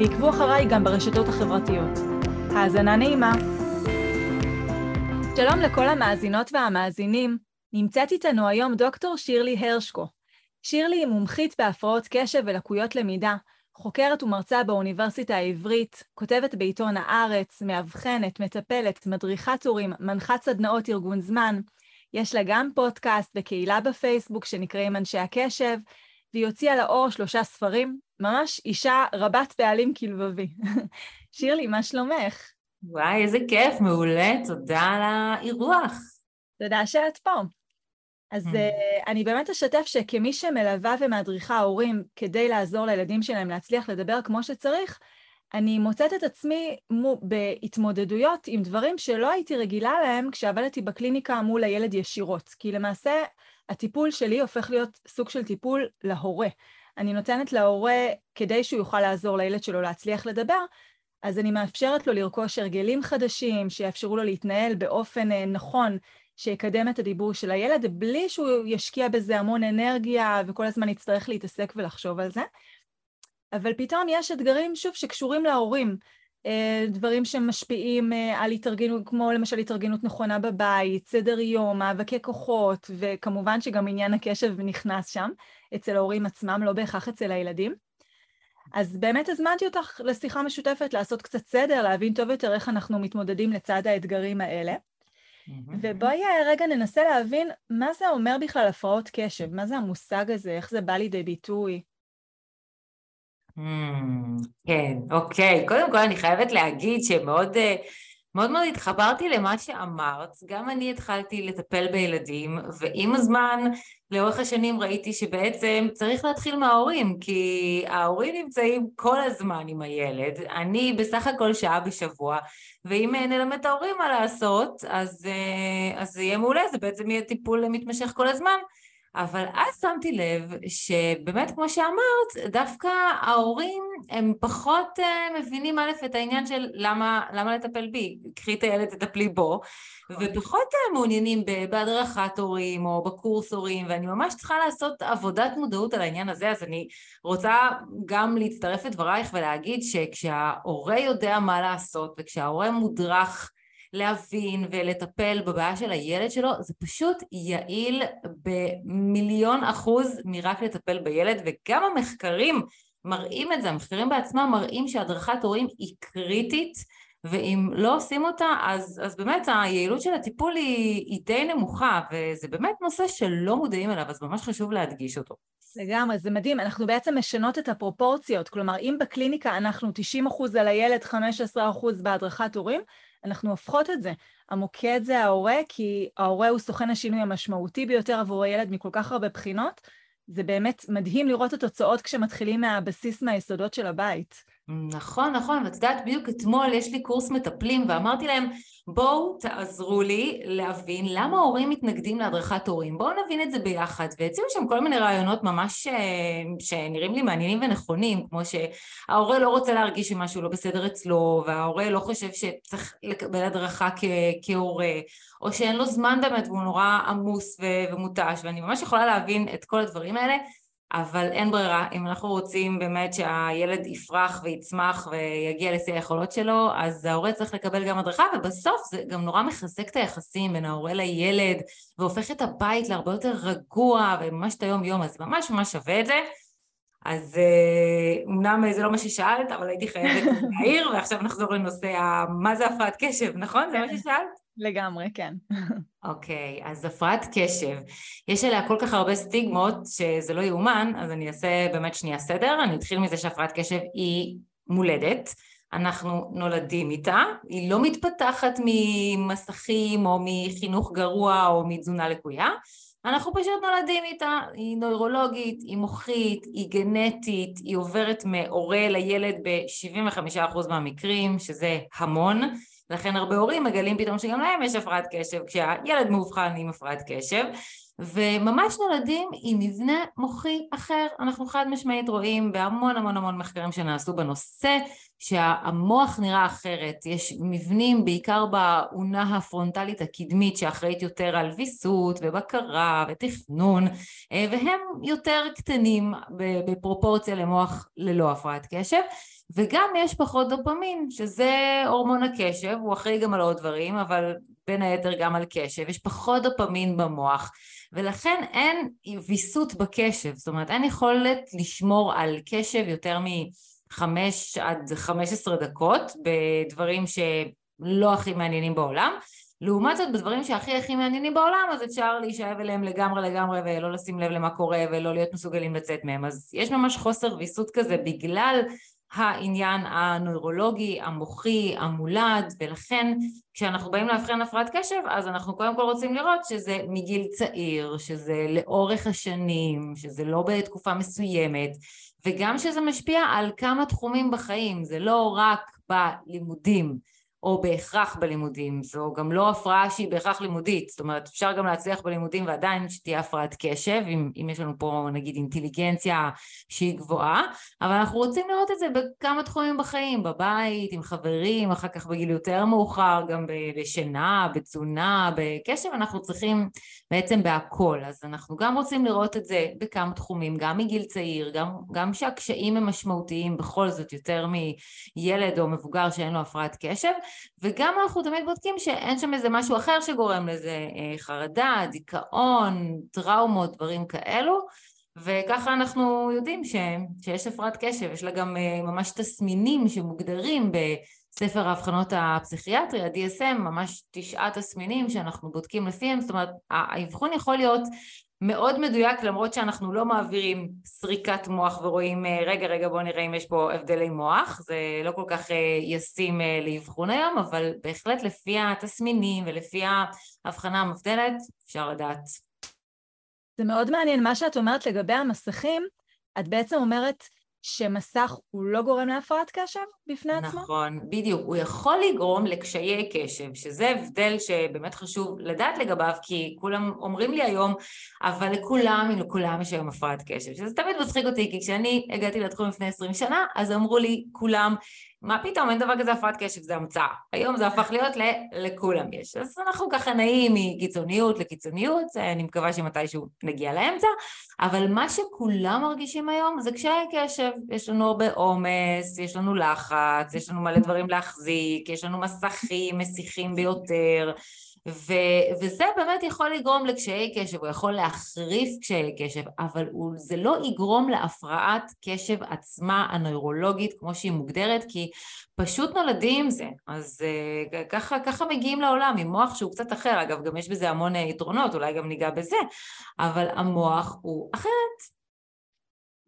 ועקבו אחריי גם ברשתות החברתיות. האזנה נעימה. שלום לכל המאזינות והמאזינים. נמצאת איתנו היום דוקטור שירלי הרשקו. שירלי היא מומחית בהפרעות קשב ולקויות למידה, חוקרת ומרצה באוניברסיטה העברית, כותבת בעיתון הארץ, מאבחנת, מטפלת, מדריכת הורים, מנחת סדנאות ארגון זמן. יש לה גם פודקאסט וקהילה בפייסבוק שנקראים אנשי הקשב, והיא הוציאה לאור שלושה ספרים, ממש אישה רבת פעלים כלבבי. שירלי, מה שלומך? וואי, איזה כיף, מעולה, תודה על האירוח. תודה שאת פה. אז mm. uh, אני באמת אשתף שכמי שמלווה ומדריכה הורים כדי לעזור לילדים שלהם להצליח לדבר כמו שצריך, אני מוצאת את עצמי בהתמודדויות עם דברים שלא הייתי רגילה להם כשעבדתי בקליניקה מול הילד ישירות. כי למעשה הטיפול שלי הופך להיות סוג של טיפול להורה. אני נותנת להורה, כדי שהוא יוכל לעזור לילד שלו להצליח לדבר, אז אני מאפשרת לו לרכוש הרגלים חדשים, שיאפשרו לו להתנהל באופן אה, נכון, שיקדם את הדיבור של הילד, בלי שהוא ישקיע בזה המון אנרגיה וכל הזמן יצטרך להתעסק ולחשוב על זה. אבל פתאום יש אתגרים, שוב, שקשורים להורים. אה, דברים שמשפיעים אה, על התארגנות, כמו למשל התארגנות נכונה בבית, סדר יום, מאבקי כוחות, וכמובן שגם עניין הקשב נכנס שם, אצל ההורים עצמם, לא בהכרח אצל הילדים. אז באמת הזמנתי אותך לשיחה משותפת, לעשות קצת סדר, להבין טוב יותר איך אנחנו מתמודדים לצד האתגרים האלה. ובואי אה, רגע ננסה להבין מה זה אומר בכלל הפרעות קשב, מה זה המושג הזה, איך זה בא לידי ביטוי. Hmm, כן, אוקיי. קודם כל אני חייבת להגיד שמאוד אה, מאוד מאוד התחברתי למה שאמרת. גם אני התחלתי לטפל בילדים, ועם הזמן, לאורך השנים ראיתי שבעצם צריך להתחיל מההורים, כי ההורים נמצאים כל הזמן עם הילד. אני בסך הכל שעה בשבוע, ואם נלמד את ההורים מה לעשות, אה, אז זה יהיה מעולה, זה בעצם יהיה טיפול מתמשך כל הזמן. אבל אז שמתי לב שבאמת כמו שאמרת, דווקא ההורים הם פחות uh, מבינים א' את העניין של למה, למה לטפל בי, קחי את הילד תטפלי בו, ופחות uh, מעוניינים בהדרכת הורים או בקורס הורים, ואני ממש צריכה לעשות עבודת מודעות על העניין הזה, אז אני רוצה גם להצטרף לדברייך ולהגיד שכשההורה יודע מה לעשות וכשההורה מודרך להבין ולטפל בבעיה של הילד שלו, זה פשוט יעיל במיליון אחוז מרק לטפל בילד, וגם המחקרים מראים את זה, המחקרים בעצמם מראים שהדרכת הורים היא קריטית, ואם לא עושים אותה, אז, אז באמת היעילות של הטיפול היא, היא די נמוכה, וזה באמת נושא שלא מודעים אליו, אז ממש חשוב להדגיש אותו. לגמרי, זה מדהים, אנחנו בעצם משנות את הפרופורציות, כלומר אם בקליניקה אנחנו 90% על הילד, 15% בהדרכת הורים, אנחנו הופכות את זה. המוקד זה ההורה, כי ההורה הוא סוכן השינוי המשמעותי ביותר עבור הילד מכל כך הרבה בחינות. זה באמת מדהים לראות את התוצאות כשמתחילים מהבסיס, מהיסודות של הבית. נכון, נכון, ואת יודעת, בדיוק אתמול יש לי קורס מטפלים ואמרתי להם, בואו תעזרו לי להבין למה הורים מתנגדים להדרכת הורים, בואו נבין את זה ביחד, והציעו שם כל מיני רעיונות ממש אה, שנראים לי מעניינים ונכונים, כמו שההורה לא רוצה להרגיש שמשהו לא בסדר אצלו, וההורה לא חושב שצריך לקבל הדרכה כ- כהורה, או שאין לו זמן באמת והוא נורא עמוס ומותש, ואני ממש יכולה להבין את כל הדברים האלה. אבל אין ברירה, אם אנחנו רוצים באמת שהילד יפרח ויצמח ויגיע לשיא היכולות שלו, אז ההורה צריך לקבל גם הדרכה, ובסוף זה גם נורא מחזק את היחסים בין ההורה לילד, והופך את הבית להרבה יותר רגוע, וממש את היום-יום, אז ממש ממש שווה את זה. אז אומנם זה לא מה ששאלת, אבל הייתי חייבת להעיר, ועכשיו נחזור לנושא מה זה הפרעת קשב, נכון? זה מה ששאלת? לגמרי, כן. אוקיי, okay, אז הפרעת קשב, יש עליה כל כך הרבה סטיגמות שזה לא יאומן, אז אני אעשה באמת שנייה סדר, אני אתחיל מזה שהפרעת קשב היא מולדת, אנחנו נולדים איתה, היא לא מתפתחת ממסכים או מחינוך גרוע או מתזונה לקויה, אנחנו פשוט נולדים איתה, היא נוירולוגית, היא מוחית, היא גנטית, היא עוברת מהורה לילד ב-75% מהמקרים, שזה המון, לכן הרבה הורים מגלים פתאום שגם להם יש הפרעת קשב כשהילד מאובחן עם הפרעת קשב וממש נולדים עם מבנה מוחי אחר. אנחנו חד משמעית רואים בהמון המון המון מחקרים שנעשו בנושא שהמוח נראה אחרת, יש מבנים בעיקר באונה הפרונטלית הקדמית שאחראית יותר על ויסות ובקרה ותכנון והם יותר קטנים בפרופורציה למוח ללא הפרעת קשב וגם יש פחות דופמין שזה הורמון הקשב, הוא אחראי גם על עוד דברים אבל בין היתר גם על קשב, יש פחות דופמין במוח ולכן אין ויסות בקשב, זאת אומרת אין יכולת לשמור על קשב יותר מחמש עד חמש עשרה דקות בדברים שלא הכי מעניינים בעולם. לעומת זאת בדברים שהכי הכי מעניינים בעולם אז אפשר להישאב אליהם לגמרי לגמרי ולא לשים לב למה קורה ולא להיות מסוגלים לצאת מהם. אז יש ממש חוסר ויסות כזה בגלל העניין הנוירולוגי, המוחי, המולד, ולכן כשאנחנו באים לאבחן הפרעת קשב, אז אנחנו קודם כל רוצים לראות שזה מגיל צעיר, שזה לאורך השנים, שזה לא בתקופה מסוימת, וגם שזה משפיע על כמה תחומים בחיים, זה לא רק בלימודים. או בהכרח בלימודים, זו גם לא הפרעה שהיא בהכרח לימודית, זאת אומרת אפשר גם להצליח בלימודים ועדיין שתהיה הפרעת קשב, אם, אם יש לנו פה נגיד אינטליגנציה שהיא גבוהה, אבל אנחנו רוצים לראות את זה בכמה תחומים בחיים, בבית, עם חברים, אחר כך בגיל יותר מאוחר, גם בשינה, בתזונה, בקשב, אנחנו צריכים בעצם בהכל, אז אנחנו גם רוצים לראות את זה בכמה תחומים, גם מגיל צעיר, גם, גם שהקשיים הם משמעותיים בכל זאת יותר מילד או מבוגר שאין לו הפרעת קשב, וגם אנחנו תמיד בודקים שאין שם איזה משהו אחר שגורם לזה, אה, חרדה, דיכאון, טראומות, דברים כאלו, וככה אנחנו יודעים ש, שיש הפרעת קשב, יש לה גם אה, ממש תסמינים שמוגדרים בספר האבחנות הפסיכיאטרי, ה-DSM, ממש תשעה תסמינים שאנחנו בודקים לפיהם, זאת אומרת האבחון יכול להיות מאוד מדויק למרות שאנחנו לא מעבירים סריקת מוח ורואים אה, רגע רגע בוא נראה אם יש פה הבדלי מוח זה לא כל כך אה, ישים אה, לאבחון היום אבל בהחלט לפי התסמינים ולפי ההבחנה המבדלת אפשר לדעת. זה מאוד מעניין מה שאת אומרת לגבי המסכים. את בעצם אומרת שמסך הוא לא גורם להפרעת קשב בפני עצמו? נכון, בדיוק. הוא יכול לגרום לקשיי קשב, שזה הבדל שבאמת חשוב לדעת לגביו, כי כולם אומרים לי היום, אבל לכולם, לכולם יש היום הפרעת קשב, שזה תמיד מצחיק אותי, כי כשאני הגעתי לתחום לפני 20 שנה, אז אמרו לי כולם, מה פתאום, אין דבר כזה הפרעת קשב, זה המצאה. היום זה הפך להיות ל... לכולם יש. אז אנחנו ככה נעים מקיצוניות לקיצוניות, אני מקווה שמתישהו נגיע לאמצע, אבל מה שכולם מרגישים היום זה קשיי קשב. יש לנו הרבה עומס, יש לנו לחץ, יש לנו מלא דברים להחזיק, יש לנו מסכים, מסיכים ביותר. ו, וזה באמת יכול לגרום לקשיי קשב, הוא יכול להחריף קשיי קשב, אבל הוא, זה לא יגרום להפרעת קשב עצמה הנוירולוגית כמו שהיא מוגדרת, כי פשוט נולדים עם זה. אז uh, ככה, ככה מגיעים לעולם, עם מוח שהוא קצת אחר, אגב גם יש בזה המון יתרונות, אולי גם ניגע בזה, אבל המוח הוא אחרת.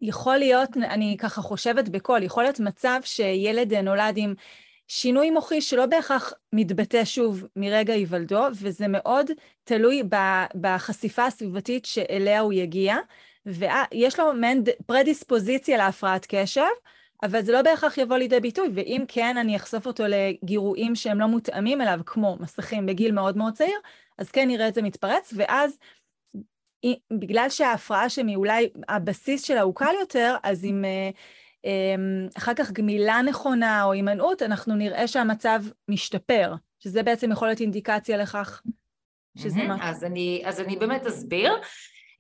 יכול להיות, אני ככה חושבת בקול, יכול להיות מצב שילד נולד עם שינוי מוחי שלא בהכרח מתבטא שוב מרגע היוולדו, וזה מאוד תלוי בחשיפה הסביבתית שאליה הוא יגיע, ויש לו מעין פרדיספוזיציה להפרעת קשב, אבל זה לא בהכרח יבוא לידי ביטוי, ואם כן, אני אחשוף אותו לגירויים שהם לא מותאמים אליו, כמו מסכים בגיל מאוד מאוד צעיר, אז כן נראה את זה מתפרץ, ואז בגלל שההפרעה שם היא אולי הבסיס שלה הוא קל יותר, אז אם אמ, אחר כך גמילה נכונה או הימנעות, אנחנו נראה שהמצב משתפר, שזה בעצם יכול להיות אינדיקציה לכך שזה מה... אז אני, אז אני באמת אסביר.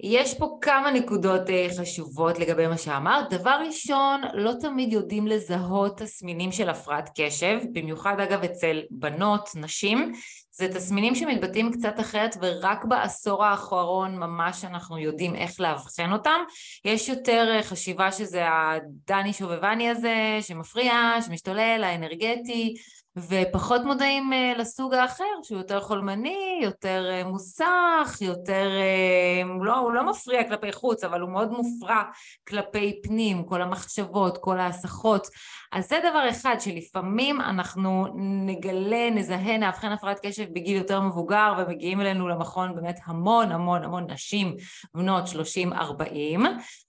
יש פה כמה נקודות אה, חשובות לגבי מה שאמרת. דבר ראשון, לא תמיד יודעים לזהות תסמינים של הפרעת קשב, במיוחד אגב אצל בנות, נשים. זה תסמינים שמתבטאים קצת אחרת ורק בעשור האחרון ממש אנחנו יודעים איך לאבחן אותם. יש יותר אה, חשיבה שזה הדני שובבני הזה שמפריע, שמשתולל, האנרגטי, ופחות מודעים אה, לסוג האחר שהוא יותר חולמני, יותר אה, מוסך, יותר, לא, הוא לא מפריע כלפי חוץ אבל הוא מאוד מופרע כלפי פנים, כל המחשבות, כל ההסחות אז זה דבר אחד שלפעמים אנחנו נגלה, נזהה, נאבחן הפרעת קשב בגיל יותר מבוגר ומגיעים אלינו למכון באמת המון המון המון נשים בנות 30-40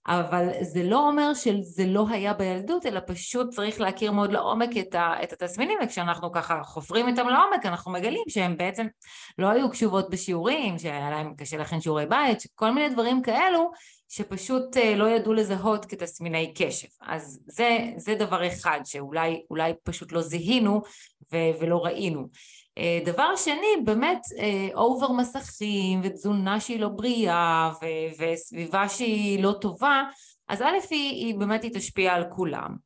אבל זה לא אומר שזה לא היה בילדות אלא פשוט צריך להכיר מאוד לעומק את, ה, את התסמינים וכשאנחנו ככה חופרים איתם לעומק אנחנו מגלים שהם בעצם לא היו קשובות בשיעורים, שהיה להם קשה להכין שיעורי בית, כל מיני דברים כאלו שפשוט אה, לא ידעו לזהות כתסמיני קשב. אז זה, זה דבר אחד שאולי פשוט לא זיהינו ו- ולא ראינו. אה, דבר שני, באמת אובר אה, מסכים ותזונה שהיא לא בריאה ו- וסביבה שהיא לא טובה, אז א' היא, היא באמת היא תשפיע על כולם.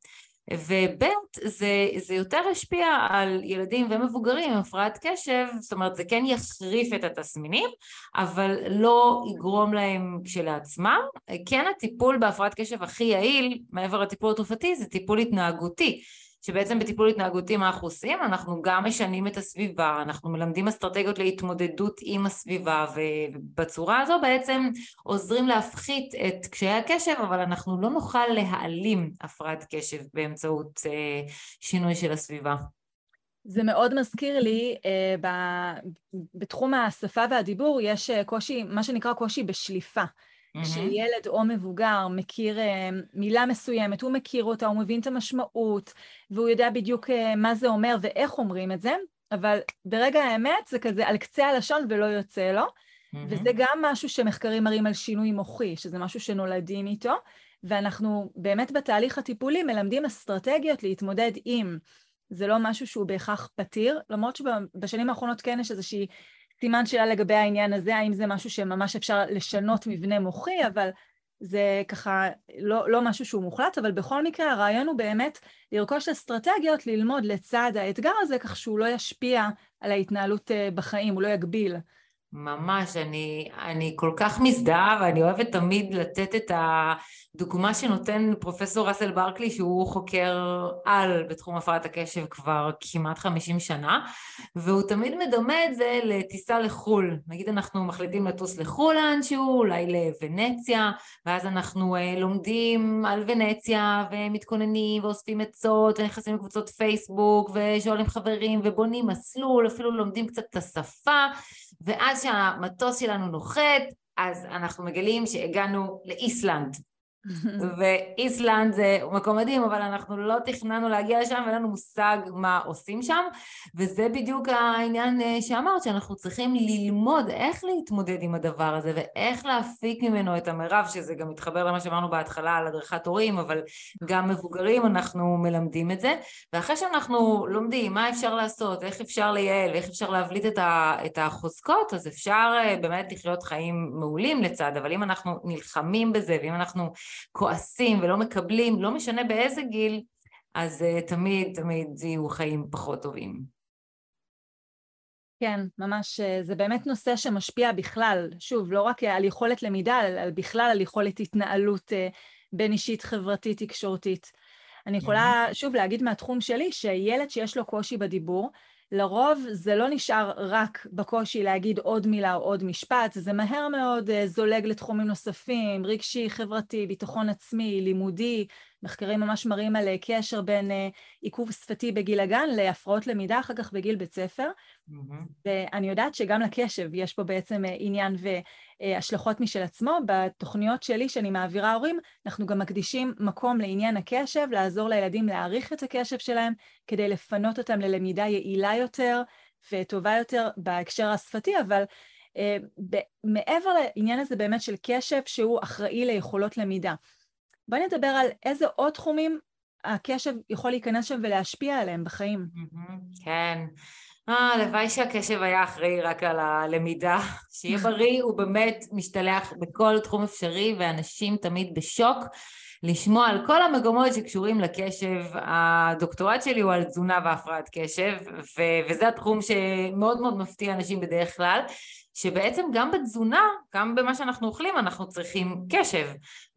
וב' זה, זה יותר השפיע על ילדים ומבוגרים עם הפרעת קשב, זאת אומרת זה כן יחריף את התסמינים, אבל לא יגרום להם כשלעצמם. כן הטיפול בהפרעת קשב הכי יעיל, מעבר לטיפול התרופתי, זה טיפול התנהגותי. שבעצם בטיפול התנהגותי מה אנחנו עושים? אנחנו גם משנים את הסביבה, אנחנו מלמדים אסטרטגיות להתמודדות עם הסביבה ובצורה הזו בעצם עוזרים להפחית את קשיי הקשב אבל אנחנו לא נוכל להעלים הפרעת קשב באמצעות אה, שינוי של הסביבה. זה מאוד מזכיר לי, אה, ב, בתחום השפה והדיבור יש אה, קושי, מה שנקרא קושי בשליפה. שילד או מבוגר מכיר אה, מילה מסוימת, הוא מכיר אותה, הוא מבין את המשמעות, והוא יודע בדיוק אה, מה זה אומר ואיך אומרים את זה, אבל ברגע האמת זה כזה על קצה הלשון ולא יוצא לו, וזה גם משהו שמחקרים מראים על שינוי מוחי, שזה משהו שנולדים איתו, ואנחנו באמת בתהליך הטיפולי מלמדים אסטרטגיות להתמודד עם. זה לא משהו שהוא בהכרח פתיר, למרות שבשנים האחרונות כן יש איזושהי סימן שאלה לגבי העניין הזה, האם זה משהו שממש אפשר לשנות מבנה מוחי, אבל זה ככה לא, לא משהו שהוא מוחלט, אבל בכל מקרה הרעיון הוא באמת לרכוש אסטרטגיות, ללמוד לצד האתגר הזה, כך שהוא לא ישפיע על ההתנהלות אה, בחיים, הוא לא יגביל. ממש, אני, אני כל כך מזדהה ואני אוהבת תמיד לתת את הדוגמה שנותן פרופסור ראסל ברקלי שהוא חוקר על בתחום הפרעת הקשב כבר כמעט 50 שנה והוא תמיד מדמה את זה לטיסה לחו"ל. נגיד אנחנו מחליטים לטוס לחו"ל לאנשהו, אולי לוונציה ואז אנחנו uh, לומדים על ונציה ומתכוננים ואוספים עצות ונכנסים לקבוצות פייסבוק ושואלים חברים ובונים מסלול, אפילו לומדים קצת את השפה ואז שהמטוס שלנו נוחת, אז אנחנו מגלים שהגענו לאיסלנד. ואיסלנד זה מקום מדהים, אבל אנחנו לא תכננו להגיע לשם ואין לנו מושג מה עושים שם, וזה בדיוק העניין אה, שאמרת, שאנחנו צריכים ללמוד איך להתמודד עם הדבר הזה ואיך להפיק ממנו את המרב, שזה גם מתחבר למה שאמרנו בהתחלה על הדרכת הורים, אבל גם מבוגרים אנחנו מלמדים את זה, ואחרי שאנחנו לומדים מה אפשר לעשות, איך אפשר לייעל ואיך אפשר להבליט את החוזקות, אז אפשר אה, באמת לחיות חיים מעולים לצד, אבל אם אנחנו נלחמים בזה ואם אנחנו כועסים ולא מקבלים, לא משנה באיזה גיל, אז uh, תמיד תמיד יהיו חיים פחות טובים. כן, ממש, אה, זה באמת נושא שמשפיע בכלל, שוב, לא רק על יכולת למידה, אלא בכלל על יכולת התנהלות אה, בין אישית, חברתית, תקשורתית. אני יכולה, שוב, להגיד מהתחום שלי, שילד שיש לו קושי בדיבור, לרוב זה לא נשאר רק בקושי להגיד עוד מילה או עוד משפט, זה מהר מאוד אה, זולג לתחומים נוספים, רגשי, חברתי, ביטחון עצמי, לימודי, מחקרים ממש מראים על אה, קשר בין אה, עיכוב שפתי בגיל הגן להפרעות למידה אחר כך בגיל בית ספר, mm-hmm. ואני יודעת שגם לקשב יש פה בעצם עניין והשלכות משל עצמו. בתוכניות שלי שאני מעבירה הורים, אנחנו גם מקדישים מקום לעניין הקשב, לעזור לילדים להעריך את הקשב שלהם, כדי לפנות אותם ללמידה יעילה יותר וטובה יותר בהקשר השפתי, אבל uh, מעבר לעניין הזה באמת של קשב שהוא אחראי ליכולות למידה. בואי נדבר על איזה עוד תחומים הקשב יכול להיכנס שם ולהשפיע עליהם בחיים. כן. אה, הלוואי שהקשב היה אחראי רק על הלמידה. שיהיה בריא, הוא באמת משתלח בכל תחום אפשרי, ואנשים תמיד בשוק. לשמוע על כל המגמות שקשורים לקשב. הדוקטורט שלי הוא על תזונה והפרעת קשב, ו- וזה התחום שמאוד מאוד מפתיע אנשים בדרך כלל, שבעצם גם בתזונה, גם במה שאנחנו אוכלים, אנחנו צריכים קשב.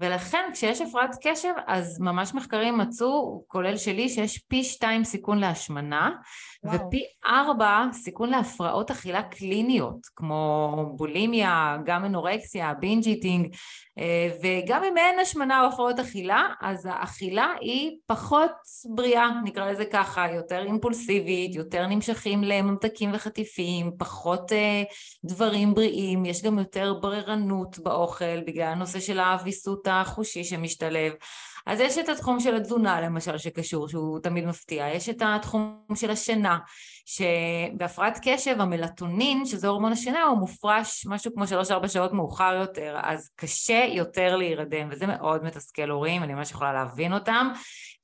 ולכן כשיש הפרעת קשב, אז ממש מחקרים מצאו, כולל שלי, שיש פי שתיים סיכון להשמנה, וואו. ופי ארבע סיכון להפרעות אכילה קליניות, כמו בולימיה, גם אנורקסיה, בינג' איטינג, אה, וגם אם אין השמנה או הפרעות אכילה, אז האכילה היא פחות בריאה, נקרא לזה ככה, יותר אימפולסיבית, יותר נמשכים לממתקים וחטיפים, פחות אה, דברים בריאים, יש גם יותר בררנות באוכל בגלל הנושא של האביסות החושי שמשתלב. אז יש את התחום של התזונה למשל שקשור, שהוא תמיד מפתיע, יש את התחום של השינה, שבהפרעת קשב המלטונין, שזה הורמון השינה, הוא מופרש משהו כמו 3-4 שעות מאוחר יותר, אז קשה יותר להירדם, וזה מאוד מתסכל הורים, אני ממש יכולה להבין אותם.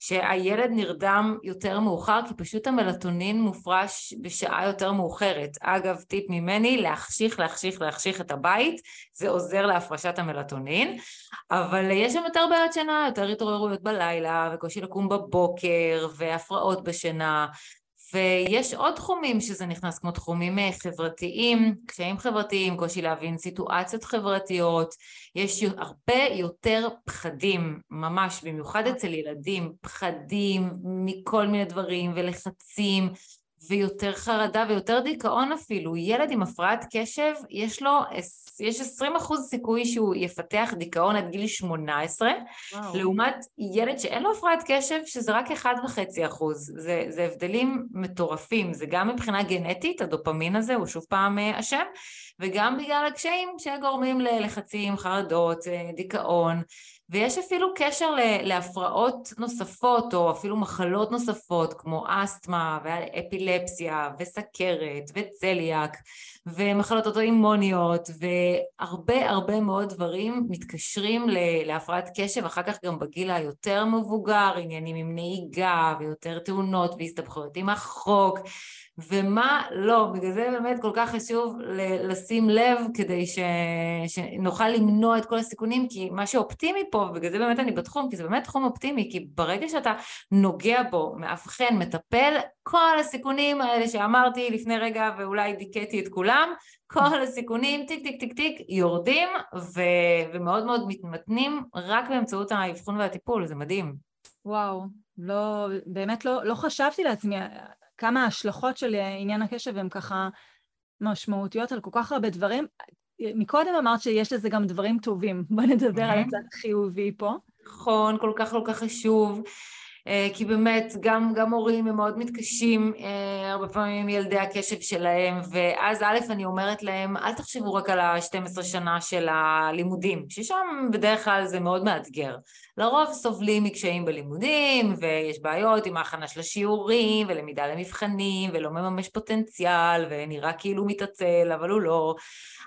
שהילד נרדם יותר מאוחר כי פשוט המלטונין מופרש בשעה יותר מאוחרת. אגב, טיפ ממני, להחשיך, להחשיך, להחשיך את הבית, זה עוזר להפרשת המלטונין, אבל יש שם יותר בעיות שינה, יותר התעוררויות בלילה, וקושי לקום בבוקר, והפרעות בשינה, ויש עוד תחומים שזה נכנס, כמו תחומים אה, חברתיים, קשיים חברתיים, קושי להבין סיטואציות חברתיות, יש הרבה יותר פחדים, ממש, במיוחד אצל ילדים, פחדים מכל מיני דברים ולחצים ויותר חרדה ויותר דיכאון אפילו. ילד עם הפרעת קשב, יש לו, יש 20 אחוז סיכוי שהוא יפתח דיכאון עד גיל 18, וואו. לעומת ילד שאין לו הפרעת קשב, שזה רק 1.5 אחוז. זה, זה הבדלים מטורפים, זה גם מבחינה גנטית, הדופמין הזה הוא שוב פעם אה, אשם, וגם בגלל הקשיים שגורמים ללחצים, חרדות, אה, דיכאון. ויש אפילו קשר להפרעות נוספות או אפילו מחלות נוספות כמו אסתמה ואפילפסיה וסכרת וצליאק ומחלות אוטואימוניות והרבה הרבה מאוד דברים מתקשרים להפרעת קשב אחר כך גם בגיל היותר מבוגר, עניינים עם נהיגה ויותר תאונות והסתבכויות עם החוק ומה לא, בגלל זה באמת כל כך חשוב לשים לב כדי ש... שנוכל למנוע את כל הסיכונים, כי מה שאופטימי פה, ובגלל זה באמת אני בתחום, כי זה באמת תחום אופטימי, כי ברגע שאתה נוגע בו, מאבחן, מטפל, כל הסיכונים האלה שאמרתי לפני רגע ואולי דיכאתי את כולם, כל הסיכונים טיק טיק טיק טיק יורדים ו... ומאוד מאוד מתמתנים רק באמצעות האבחון והטיפול, זה מדהים. וואו, לא, באמת לא, לא חשבתי לעצמי כמה ההשלכות של עניין הקשב הן ככה משמעותיות על כל כך הרבה דברים. מקודם אמרת שיש לזה גם דברים טובים, בוא נדבר על הצד החיובי פה. נכון, כל כך כל כך חשוב. אה, כי באמת גם, גם הורים הם מאוד מתקשים אה, הרבה פעמים עם ילדי הקשב שלהם ואז א' אני אומרת להם אל תחשבו רק על ה-12 שנה של הלימודים ששם בדרך כלל זה מאוד מאתגר. לרוב סובלים מקשיים בלימודים ויש בעיות עם ההכנה של השיעורים ולמידה למבחנים ולא מממש פוטנציאל ונראה כאילו מתעצל אבל הוא לא.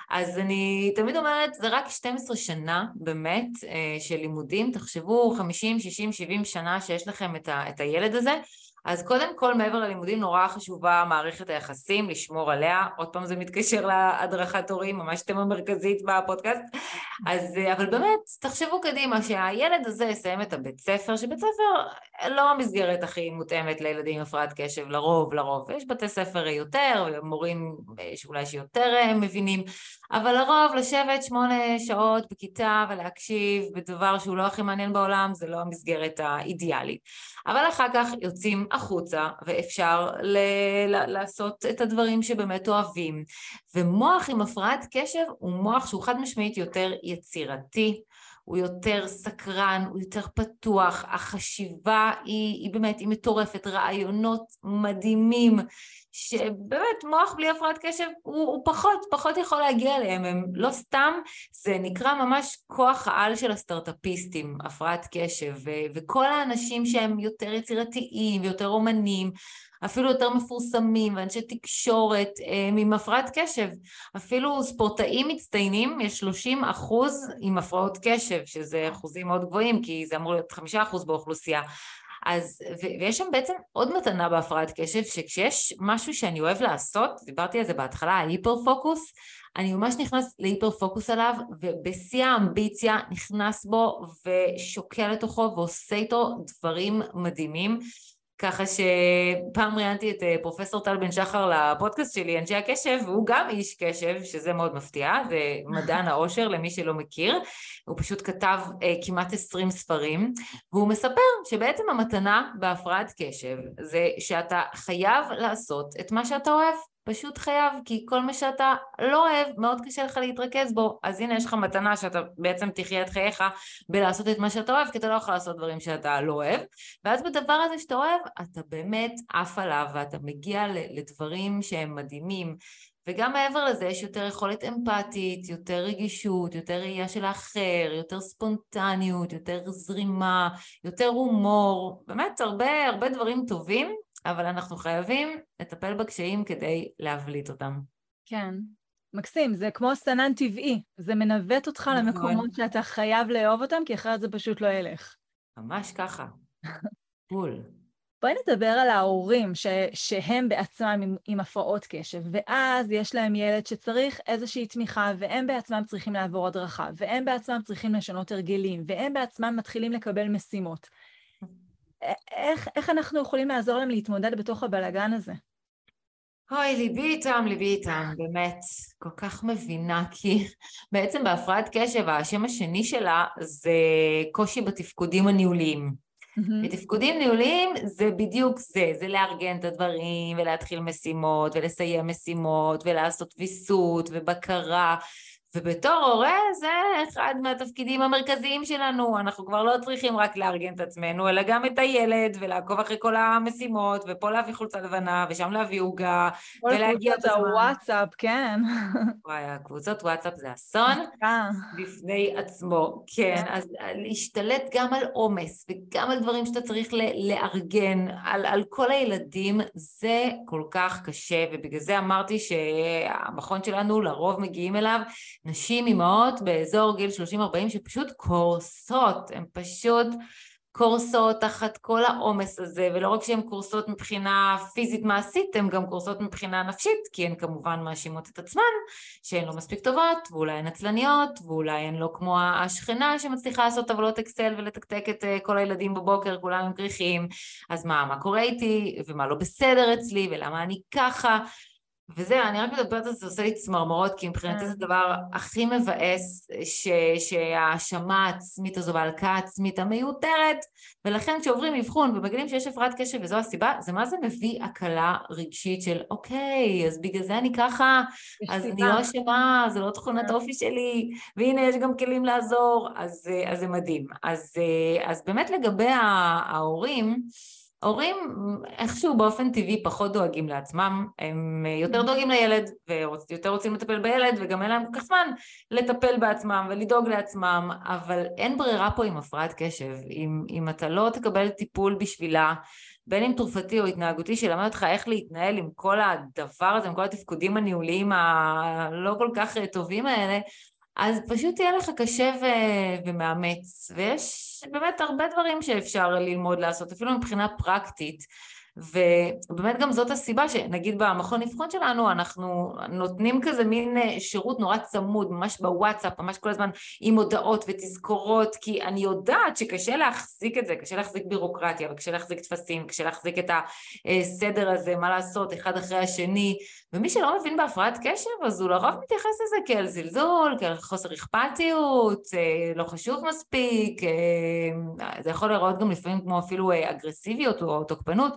אז אני תמיד אומרת, זה רק 12 שנה באמת אה, של לימודים, תחשבו 50, 60, 70 שנה שיש לכם את, ה, את הילד הזה, אז קודם כל, מעבר ללימודים, נורא חשובה מערכת היחסים, לשמור עליה. עוד פעם זה מתקשר להדרכת הורים, ממש תמה מרכזית בפודקאסט. אז, אבל באמת, תחשבו קדימה שהילד הזה יסיים את הבית ספר, שבית ספר לא המסגרת הכי מותאמת לילדים עם הפרעת קשב, לרוב, לרוב. יש בתי ספר יותר, מורים שאולי שיותר אה, מבינים, אבל לרוב לשבת שמונה שעות בכיתה ולהקשיב בדבר שהוא לא הכי מעניין בעולם, זה לא המסגרת האידיאלית. אבל אחר כך יוצאים החוצה ואפשר ל- לעשות את הדברים שבאמת אוהבים. ומוח עם הפרעת קשב הוא מוח שהוא חד משמעית יותר יצירתי, הוא יותר סקרן, הוא יותר פתוח, החשיבה היא, היא באמת, היא מטורפת, רעיונות מדהימים, שבאמת מוח בלי הפרעת קשב הוא, הוא פחות, פחות יכול להגיע אליהם, הם לא סתם, זה נקרא ממש כוח העל של הסטארט-אפיסטים, הפרעת קשב, ו, וכל האנשים שהם יותר יצירתיים ויותר אומנים, אפילו יותר מפורסמים ואנשי תקשורת אה, עם הפרעת קשב. אפילו ספורטאים מצטיינים, יש 30 אחוז עם הפרעות קשב, שזה אחוזים מאוד גבוהים, כי זה אמור להיות 5 אחוז באוכלוסייה. אז, ויש שם בעצם עוד מתנה בהפרעת קשב, שכשיש משהו שאני אוהב לעשות, דיברתי על זה בהתחלה, ההיפר פוקוס, אני ממש נכנס להיפר פוקוס עליו, ובשיא האמביציה נכנס בו ושוקל לתוכו ועושה איתו דברים מדהימים. ככה שפעם ראיינתי את אה, פרופסור טל בן שחר לפודקאסט שלי, אנשי הקשב, והוא גם איש קשב, שזה מאוד מפתיע, זה מדען העושר למי שלא מכיר, הוא פשוט כתב אה, כמעט עשרים ספרים, והוא מספר שבעצם המתנה בהפרעת קשב זה שאתה חייב לעשות את מה שאתה אוהב. פשוט חייב, כי כל מה שאתה לא אוהב, מאוד קשה לך להתרכז בו. אז הנה יש לך מתנה שאתה בעצם תחיה את חייך בלעשות את מה שאתה אוהב, כי אתה לא יכול לעשות דברים שאתה לא אוהב. ואז בדבר הזה שאתה אוהב, אתה באמת עף עליו, ואתה מגיע לדברים שהם מדהימים. וגם מעבר לזה יש יותר יכולת אמפתית, יותר רגישות, יותר ראייה של האחר, יותר ספונטניות, יותר זרימה, יותר הומור, באמת הרבה הרבה דברים טובים אבל אנחנו חייבים לטפל בקשיים כדי להבליט אותם. כן, מקסים, זה כמו סנן טבעי, זה מנווט אותך נכון. למקומות שאתה חייב לאהוב אותם, כי אחרת זה פשוט לא ילך. ממש ככה. בול. בואי נדבר על ההורים ש, שהם בעצמם עם, עם הפרעות קשב, ואז יש להם ילד שצריך איזושהי תמיכה, והם בעצמם צריכים לעבור הדרכה, והם בעצמם צריכים לשנות הרגלים, והם בעצמם מתחילים לקבל משימות. איך, איך אנחנו יכולים לעזור להם להתמודד בתוך הבלגן הזה? אוי, ליבי איתם, ליבי איתם, באמת, כל כך מבינה, כי בעצם בהפרעת קשב, השם השני שלה זה קושי בתפקודים הניהוליים. Mm-hmm. בתפקודים ניהוליים זה בדיוק זה, זה לארגן את הדברים ולהתחיל משימות ולסיים משימות ולעשות ויסות ובקרה ובתור הורה זה אחד מהתפקידים המרכזיים שלנו, אנחנו כבר לא צריכים רק לארגן את עצמנו, אלא גם את הילד, ולעקוב אחרי כל המשימות, ופה להביא חולצה לבנה, ושם להביא עוגה, ולהגיע בזמן. כל קבוצות הוואטסאפ, כן. וואי, הקבוצות וואטסאפ זה אסון בפני עצמו, כן, אז להשתלט גם על עומס, וגם על דברים שאתה צריך לארגן, על, על כל הילדים, זה כל כך קשה, ובגלל זה אמרתי שהמכון שלנו לרוב מגיעים אליו נשים, אימהות באזור גיל 30-40 שפשוט קורסות, הן פשוט קורסות תחת כל העומס הזה, ולא רק שהן קורסות מבחינה פיזית מעשית, הן גם קורסות מבחינה נפשית, כי הן כמובן מאשימות את עצמן שהן לא מספיק טובות, ואולי הן עצלניות, ואולי הן לא כמו השכנה שמצליחה לעשות טבלות אקסל ולתקתק את אה, כל הילדים בבוקר, כולם עם כריכים, אז מה, מה קורה איתי, ומה לא בסדר אצלי, ולמה אני ככה, וזהו, אני רק מדברת על זה, זה עושה לי צמרמורות, כי מבחינתי זה הדבר הכי מבאס, שההאשמה העצמית הזו וההלקאה העצמית המיותרת, ולכן כשעוברים אבחון ומגלים שיש הפרעת קשב וזו הסיבה, זה מה זה מביא הקלה רגשית של אוקיי, אז בגלל זה אני ככה, אז אני לא אשמה, זה לא תכונת. אופי שלי, והנה יש גם כלים לעזור, אז, אז זה מדהים. אז, אז באמת לגבי ההורים, הורים איכשהו באופן טבעי פחות דואגים לעצמם, הם יותר דואגים לילד ויותר רוצים לטפל בילד וגם אין להם כל כך זמן לטפל בעצמם ולדאוג לעצמם, אבל אין ברירה פה עם הפרעת קשב, אם, אם אתה לא תקבל טיפול בשבילה, בין אם תרופתי או התנהגותי שלמד אותך איך להתנהל עם כל הדבר הזה, עם כל התפקודים הניהוליים הלא כל כך טובים האלה, אז פשוט יהיה לך קשה ו- ומאמץ, ויש באמת הרבה דברים שאפשר ללמוד לעשות, אפילו מבחינה פרקטית. ובאמת גם זאת הסיבה שנגיד במכון אבחון שלנו אנחנו נותנים כזה מין אה, שירות נורא צמוד, ממש בוואטסאפ, ממש כל הזמן עם הודעות ותזכורות, כי אני יודעת שקשה להחזיק את זה, קשה להחזיק בירוקרטיה וקשה להחזיק טפסים, קשה להחזיק את הסדר הזה, מה לעשות, אחד אחרי השני, ומי שלא מבין בהפרעת קשב אז הוא לרוב מתייחס לזה כאל זלזול, כאל חוסר אכפתיות, אה, לא חשוב מספיק, אה, זה יכול להיראות גם לפעמים כמו אפילו אגרסיביות או תוקפנות,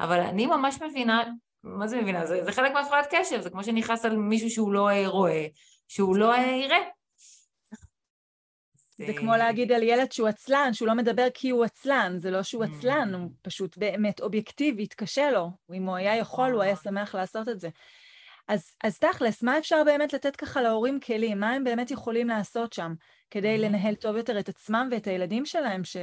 אבל אני ממש מבינה, מה זה מבינה? זה, זה חלק מהפרעת קשב, זה כמו שנכנס על מישהו שהוא לא אה, רואה, שהוא לא אה, יראה. זה כמו להגיד על ילד שהוא עצלן, שהוא לא מדבר כי הוא עצלן, זה לא שהוא עצלן, הוא פשוט באמת אובייקטיבית, קשה לו. אם הוא היה יכול, הוא היה שמח לעשות את זה. אז, אז תכלס, מה אפשר באמת לתת ככה להורים כלים? מה הם באמת יכולים לעשות שם כדי לנהל טוב יותר את עצמם ואת הילדים שלהם, ש...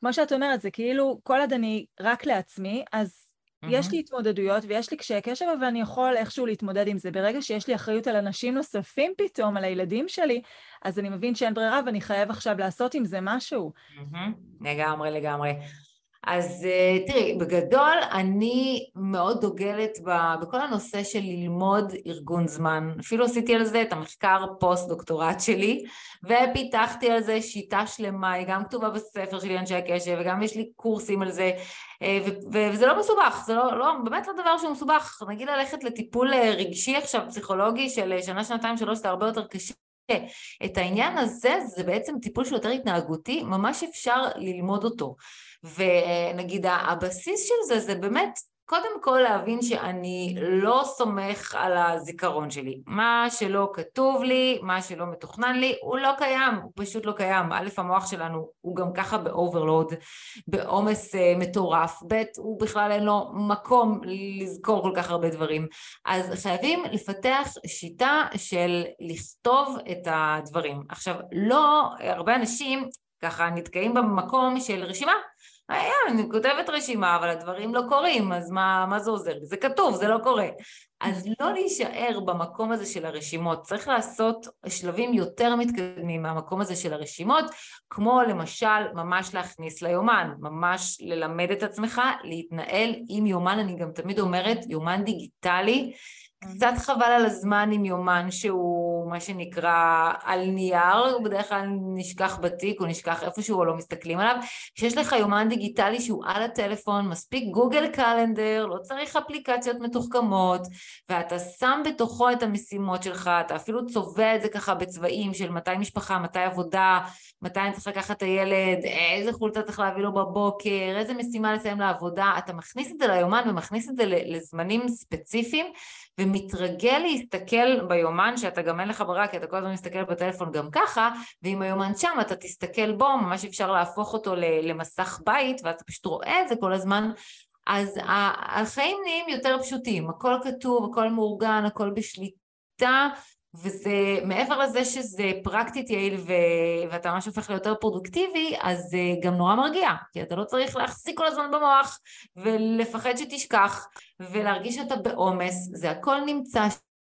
כמו שאת אומרת, זה כאילו, כל עוד אני רק לעצמי, אז mm-hmm. יש לי התמודדויות ויש לי קשיי קשב, אבל אני יכול איכשהו להתמודד עם זה. ברגע שיש לי אחריות על אנשים נוספים פתאום, על הילדים שלי, אז אני מבין שאין ברירה ואני חייב עכשיו לעשות עם זה משהו. Mm-hmm. לגמרי, לגמרי. אז uh, תראי, בגדול אני מאוד דוגלת בכל הנושא של ללמוד ארגון זמן. אפילו עשיתי על זה את המחקר פוסט-דוקטורט שלי, ופיתחתי על זה שיטה שלמה, היא גם כתובה בספר שלי אנשי הקשב, וגם יש לי קורסים על זה, אה, ו- ו- וזה לא מסובך, זה לא, לא, באמת לא דבר שהוא מסובך. נגיד ללכת לטיפול אה, רגשי עכשיו, פסיכולוגי של שנה, שנתיים, שלוש, זה הרבה יותר קשה. את העניין הזה, זה בעצם טיפול שהוא יותר התנהגותי, ממש אפשר ללמוד אותו. ונגיד הבסיס של זה זה באמת קודם כל להבין שאני לא סומך על הזיכרון שלי. מה שלא כתוב לי, מה שלא מתוכנן לי, הוא לא קיים, הוא פשוט לא קיים. א', המוח שלנו הוא גם ככה ב overload, בעומס uh, מטורף, ב', הוא בכלל אין לו מקום לזכור כל כך הרבה דברים. אז חייבים לפתח שיטה של לכתוב את הדברים. עכשיו, לא, הרבה אנשים ככה נתקעים במקום של רשימה. היה, אני כותבת רשימה, אבל הדברים לא קורים, אז מה, מה זה עוזר? זה כתוב, זה לא קורה. אז לא להישאר במקום הזה של הרשימות, צריך לעשות שלבים יותר מתקדמים מהמקום הזה של הרשימות, כמו למשל ממש להכניס ליומן, ממש ללמד את עצמך להתנהל עם יומן, אני גם תמיד אומרת, יומן דיגיטלי, קצת חבל על הזמן עם יומן שהוא מה שנקרא על נייר, הוא בדרך כלל נשכח בתיק, הוא נשכח איפשהו או לא מסתכלים עליו. כשיש לך יומן דיגיטלי שהוא על הטלפון, מספיק גוגל קלנדר, לא צריך אפליקציות מתוחכמות, ואתה שם בתוכו את המשימות שלך, אתה אפילו צובע את זה ככה בצבעים של מתי משפחה, מתי עבודה, מתי אני צריך לקחת את הילד, איזה חולצה צריך להביא לו בבוקר, איזה משימה לסיים לעבודה, אתה מכניס את זה ליומן ומכניס את זה לזמנים ספציפיים, ומתרגל להסתכל ביומן, שאתה גם אין לך ברירה, כי אתה כל הזמן מסתכל בטלפון גם ככה, ואם היומן שם אתה תסתכל בו, ממש אפשר להפוך אותו למסך בית, ואתה פשוט רואה את זה כל הזמן, אז החיים נהיים יותר פשוטים, הכל כתוב, הכל מאורגן, הכל בשליטה, וזה, מעבר לזה שזה פרקטית יעיל ו... ואתה ממש הופך ליותר פרודוקטיבי, אז זה גם נורא מרגיע, כי אתה לא צריך להחזיק כל הזמן במוח ולפחד שתשכח ולהרגיש שאתה בעומס, זה הכל נמצא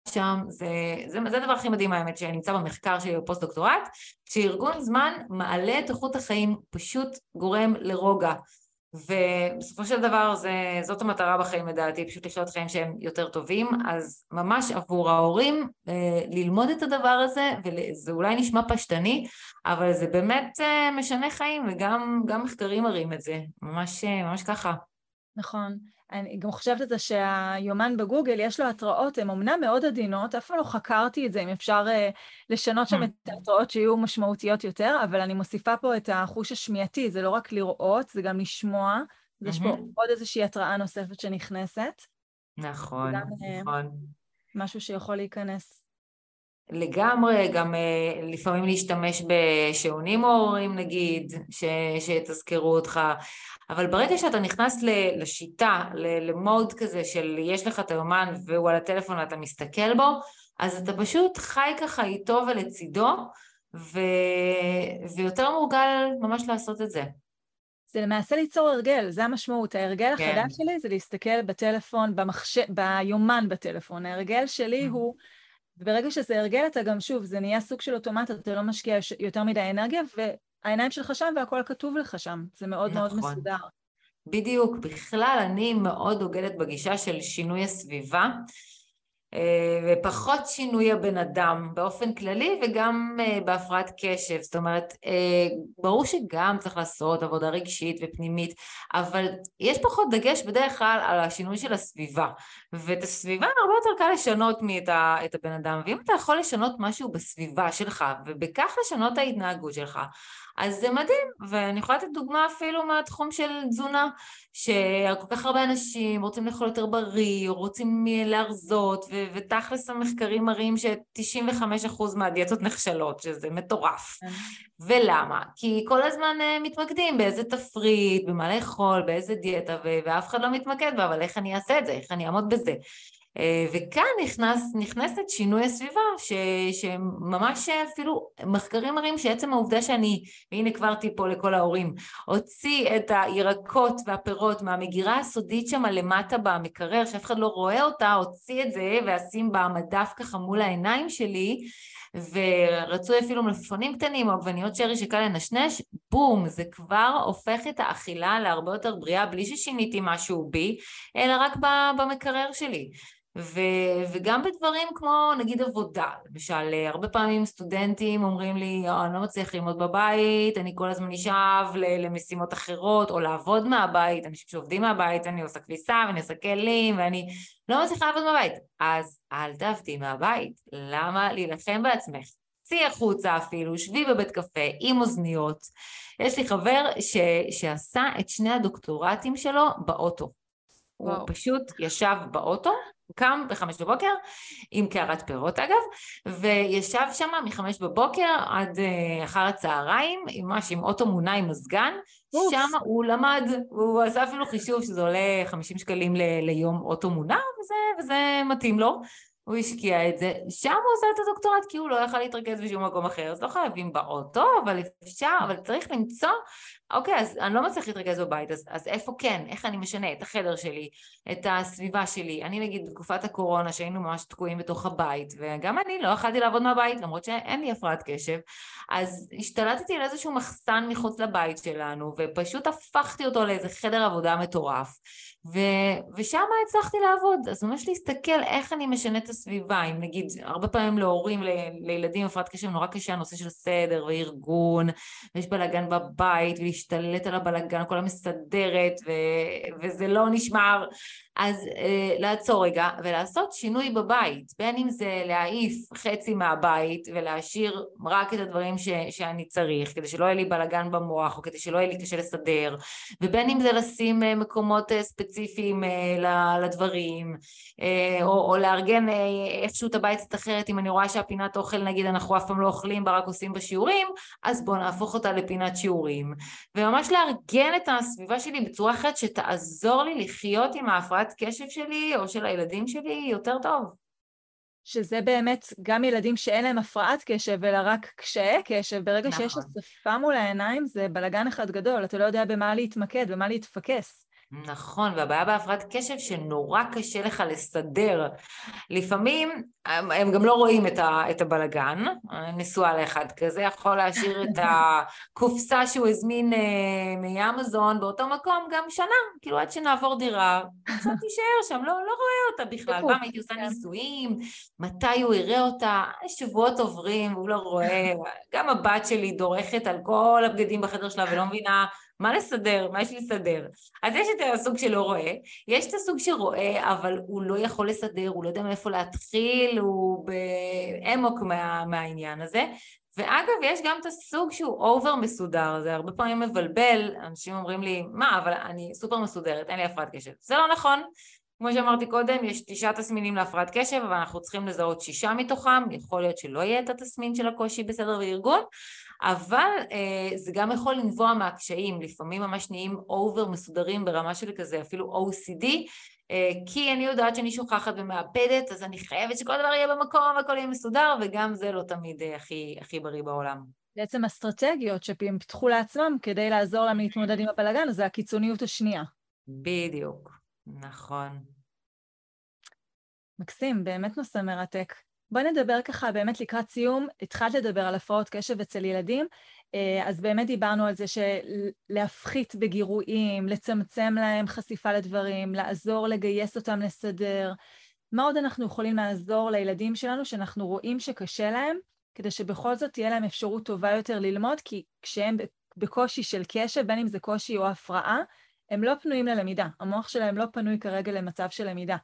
שם, זה, זה, זה הדבר הכי מדהים האמת שנמצא במחקר שלי בפוסט דוקטורט, שארגון זמן מעלה את איכות החיים, פשוט גורם לרוגע. ובסופו של דבר זה, זאת המטרה בחיים לדעתי, פשוט לחיות חיים שהם יותר טובים, אז ממש עבור ההורים אה, ללמוד את הדבר הזה, וזה אולי נשמע פשטני, אבל זה באמת אה, משנה חיים, וגם מחקרים מראים את זה, ממש, אה, ממש ככה. נכון. אני גם חושבת את זה שהיומן בגוגל, יש לו התראות, הן אמנם מאוד עדינות, אף פעם לא חקרתי את זה, אם אפשר uh, לשנות שם את ההתראות שיהיו משמעותיות יותר, אבל אני מוסיפה פה את החוש השמיעתי, זה לא רק לראות, זה גם לשמוע, אז יש פה עוד איזושהי התראה נוספת שנכנסת. נכון, גם, אה, נכון. משהו שיכול להיכנס. לגמרי, גם uh, לפעמים להשתמש בשעונים מעוררים נגיד, ש, שיתזכרו אותך, אבל ברגע שאתה נכנס לשיטה, למוד כזה של יש לך את היומן והוא על הטלפון ואתה מסתכל בו, אז אתה פשוט חי ככה איתו ולצידו, ו... ויותר מורגל ממש לעשות את זה. זה למעשה ליצור הרגל, זה המשמעות. ההרגל כן. החדש שלי זה להסתכל בטלפון, במחש... ביומן בטלפון. ההרגל שלי mm. הוא וברגע שזה הרגל אתה גם, שוב, זה נהיה סוג של אוטומט, אתה לא משקיע יותר מדי אנרגיה, והעיניים שלך שם והכל כתוב לך שם. זה מאוד נכון. מאוד מסודר. בדיוק. בכלל, אני מאוד דוגלת בגישה של שינוי הסביבה. אה, ופחות שינוי הבן אדם באופן כללי וגם אה, בהפרעת קשב, זאת אומרת אה, ברור שגם צריך לעשות עבודה רגשית ופנימית אבל יש פחות דגש בדרך כלל על השינוי של הסביבה. ואת הסביבה הרבה יותר קל לשנות את הבן אדם. ואם אתה יכול לשנות משהו בסביבה שלך ובכך לשנות את ההתנהגות שלך אז זה מדהים, ואני יכולה לתת דוגמה אפילו מהתחום של תזונה, שכל כך הרבה אנשים רוצים לאכול יותר בריא, רוצים להרזות, ו- ותכלס המחקרים מראים ש-95% מהדיאטות נכשלות, שזה מטורף. כן. ולמה? כי כל הזמן אה, מתמקדים באיזה תפריט, במה לאכול, באיזה דיאטה, ו- ואף אחד לא מתמקד בה, אבל איך אני אעשה את זה, איך אני אעמוד בזה. אה, וכאן נכנס, נכנסת שינוי הסביבה, ש, שממש אפילו מחקרים מראים שעצם העובדה שאני, והנה כבר טיפו לכל ההורים, הוציא את הירקות והפירות מהמגירה הסודית שם למטה במקרר, שאף אחד לא רואה אותה, הוציא את זה ואשים במדף ככה מול העיניים שלי, ורצו אפילו מלפפונים קטנים או עגבניות שרי שקל לנשנש, בום, זה כבר הופך את האכילה להרבה יותר בריאה בלי ששיניתי משהו בי, אלא רק במקרר שלי. ו, וגם בדברים כמו נגיד עבודה, למשל הרבה פעמים סטודנטים אומרים לי oh, אני לא מצליח ללמוד בבית, אני כל הזמן נשאב למשימות אחרות או לעבוד מהבית, אנשים שעובדים מהבית, אני עושה כביסה ואני עושה כלים ואני לא מצליחה לעבוד מהבית, אז אל תעבדי מהבית, למה להילחם בעצמך? צאי החוצה אפילו, שבי בבית קפה עם אוזניות. יש לי חבר ש, שעשה את שני הדוקטורטים שלו באוטו. וואו. הוא פשוט ישב באוטו קם בחמש בבוקר, עם קערת פירות אגב, וישב שם מחמש בבוקר עד uh, אחר הצהריים, ממש עם אוטו מונע עם מזגן, שם הוא למד, הוא עשה אפילו חישוב שזה עולה 50 שקלים ל- ליום אוטו מונע, וזה, וזה מתאים לו. הוא השקיע את זה, שם הוא עושה את הדוקטורט כי הוא לא יכל להתרכז בשום מקום אחר, אז לא חייבים באוטו, אבל אפשר, אבל צריך למצוא אוקיי, אז אני לא מצליח להתרכז בבית, אז, אז איפה כן? איך אני משנה את החדר שלי, את הסביבה שלי? אני נגיד בתקופת הקורונה שהיינו ממש תקועים בתוך הבית, וגם אני לא יכלתי לעבוד מהבית למרות שאין לי הפרעת קשב, אז השתלטתי על איזשהו מחסן מחוץ לבית שלנו, ופשוט הפכתי אותו לאיזה חדר עבודה מטורף, ו, ושם הצלחתי לעבוד. אז ממש להסתכל איך אני משנה את הסביבה, אם נגיד, הרבה פעמים להורים, ל, לילדים עם הפרעת קשב נורא קשה הנושא של סדר וארגון, ויש בלאגן בבית, להשתלט על הבלגן, כל המסדרת, ו... וזה לא נשמר. אז אה, לעצור רגע ולעשות שינוי בבית, בין אם זה להעיף חצי מהבית ולהשאיר רק את הדברים ש... שאני צריך, כדי שלא יהיה לי בלגן במוח, או כדי שלא יהיה לי קשה לסדר, ובין אם זה לשים אה, מקומות אה, ספציפיים אה, לדברים, אה, או, או לארגן אה, איכשהו את הבית קצת אחרת, אם אני רואה שהפינת אוכל, נגיד אנחנו אף פעם לא אוכלים בה, רק עושים בשיעורים, אז בואו נהפוך אותה לפינת שיעורים. וממש לארגן את הסביבה שלי בצורה אחרת שתעזור לי לחיות עם ההפרעת קשב שלי או של הילדים שלי יותר טוב. שזה באמת גם ילדים שאין להם הפרעת קשב, אלא רק קשיי קשב, ברגע נכון. שיש הצפה מול העיניים זה בלגן אחד גדול, אתה לא יודע במה להתמקד, במה להתפקס. נכון, והבעיה בהפרעת קשב שנורא קשה לך לסדר. לפעמים הם, הם גם לא רואים את, ה, את הבלגן, נשואה לאחד כזה, יכול להשאיר את הקופסה שהוא הזמין אה, מאמזון באותו מקום גם שנה, כאילו עד שנעבור דירה, עכשיו תישאר שם, לא, לא רואה אותה בכלל. פעם הייתי עושה כן. ניסויים, מתי הוא יראה אותה, שבועות עוברים, הוא לא רואה, גם הבת שלי דורכת על כל הבגדים בחדר שלה ולא מבינה מה לסדר? מה יש לסדר? אז יש את הסוג שלא רואה, יש את הסוג שרואה, אבל הוא לא יכול לסדר, הוא לא יודע מאיפה להתחיל, הוא באמוק מה, מהעניין הזה. ואגב, יש גם את הסוג שהוא over מסודר, זה הרבה פעמים מבלבל, אנשים אומרים לי, מה, אבל אני סופר מסודרת, אין לי הפרעת קשב. זה לא נכון. כמו שאמרתי קודם, יש תשעה תסמינים להפרעת קשב, אבל אנחנו צריכים לזהות שישה מתוכם, יכול להיות שלא יהיה את התסמין של הקושי בסדר וארגון, אבל אה, זה גם יכול לנבוע מהקשיים, לפעמים ממש נהיים over מסודרים ברמה של כזה אפילו OCD, אה, כי אני יודעת שאני שוכחת ומאבדת, אז אני חייבת שכל דבר יהיה במקום והכל יהיה מסודר, וגם זה לא תמיד אה, הכי, הכי בריא בעולם. בעצם אסטרטגיות שהם פיתחו לעצמם כדי לעזור להם להתמודד עם הבלאגן, זה הקיצוניות השנייה. בדיוק, נכון. מקסים, באמת נושא מרתק. בואי נדבר ככה באמת לקראת סיום, התחלת לדבר על הפרעות קשב אצל ילדים, אה, אז באמת דיברנו על זה שלהפחית בגירויים, לצמצם להם חשיפה לדברים, לעזור לגייס אותם לסדר. מה עוד אנחנו יכולים לעזור לילדים שלנו שאנחנו רואים שקשה להם, כדי שבכל זאת תהיה להם אפשרות טובה יותר ללמוד, כי כשהם בקושי של קשב, בין אם זה קושי או הפרעה, הם לא פנויים ללמידה. המוח שלהם לא פנוי כרגע למצב של למידה.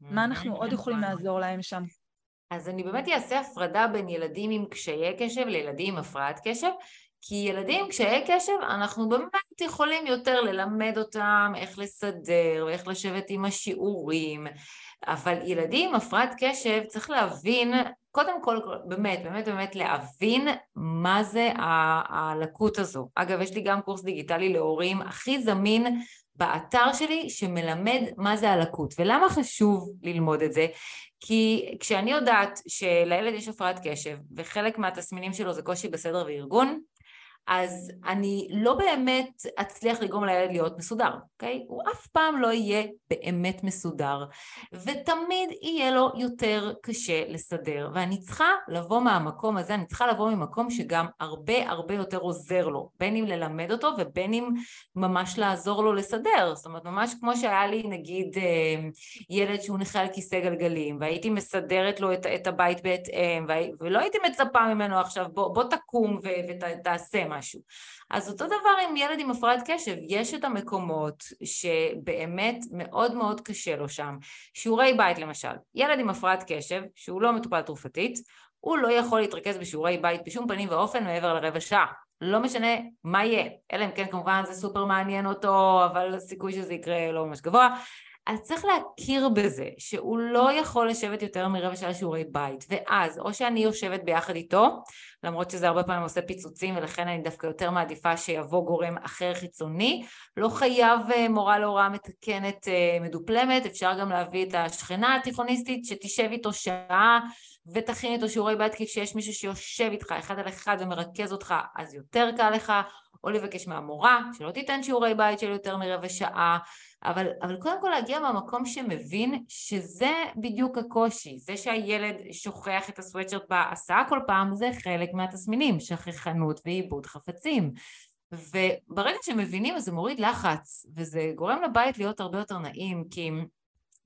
מה אנחנו עוד יכולים לעזור להם שם? אז אני באמת אעשה הפרדה בין ילדים עם קשיי קשב לילדים עם הפרעת קשב, כי ילדים קשיי קשב, אנחנו באמת יכולים יותר ללמד אותם איך לסדר ואיך לשבת עם השיעורים, אבל ילדים עם הפרעת קשב צריך להבין, קודם כל, באמת, באמת, באמת להבין מה זה הלקות הזו. אגב, יש לי גם קורס דיגיטלי להורים הכי זמין באתר שלי שמלמד מה זה הלקות. ולמה חשוב ללמוד את זה? כי כשאני יודעת שלילד יש הפרעת קשב וחלק מהתסמינים שלו זה קושי בסדר וארגון, אז אני לא באמת אצליח לגרום לילד להיות מסודר, אוקיי? הוא אף פעם לא יהיה באמת מסודר, ותמיד יהיה לו יותר קשה לסדר, ואני צריכה לבוא מהמקום הזה, אני צריכה לבוא ממקום שגם הרבה הרבה יותר עוזר לו, בין אם ללמד אותו ובין אם ממש לעזור לו לסדר, זאת אומרת ממש כמו שהיה לי נגיד אה, ילד שהוא נכה על כיסא גלגלים, והייתי מסדרת לו את, את הבית בהתאם, ולא הייתי מצפה ממנו עכשיו בוא, בוא תקום ותעשה משהו. אז אותו דבר עם ילד עם הפרעת קשב, יש את המקומות שבאמת מאוד מאוד קשה לו שם. שיעורי בית למשל, ילד עם הפרעת קשב, שהוא לא מטופל תרופתית, הוא לא יכול להתרכז בשיעורי בית בשום פנים ואופן מעבר לרבע שעה. לא משנה מה יהיה, אלא אם כן כמובן זה סופר מעניין אותו, אבל הסיכוי שזה יקרה לא ממש גבוה. אז צריך להכיר בזה שהוא לא יכול לשבת יותר מרבע שעה שיעורי בית ואז או שאני יושבת ביחד איתו למרות שזה הרבה פעמים עושה פיצוצים ולכן אני דווקא יותר מעדיפה שיבוא גורם אחר חיצוני לא חייב אה, מורה להוראה מתקנת אה, מדופלמת אפשר גם להביא את השכנה התיכוניסטית שתשב איתו שעה ותכין איתו שיעורי בית כי כשיש מישהו שיושב איתך אחד על אחד ומרכז אותך אז יותר קל לך או לבקש מהמורה שלא תיתן שיעורי בית של יותר מרבע שעה אבל, אבל קודם כל להגיע מהמקום שמבין שזה בדיוק הקושי, זה שהילד שוכח את הסוואטשרט בהסעה כל פעם זה חלק מהתסמינים, שכחנות ועיבוד חפצים. וברגע שמבינים אז זה מוריד לחץ וזה גורם לבית להיות הרבה יותר נעים כי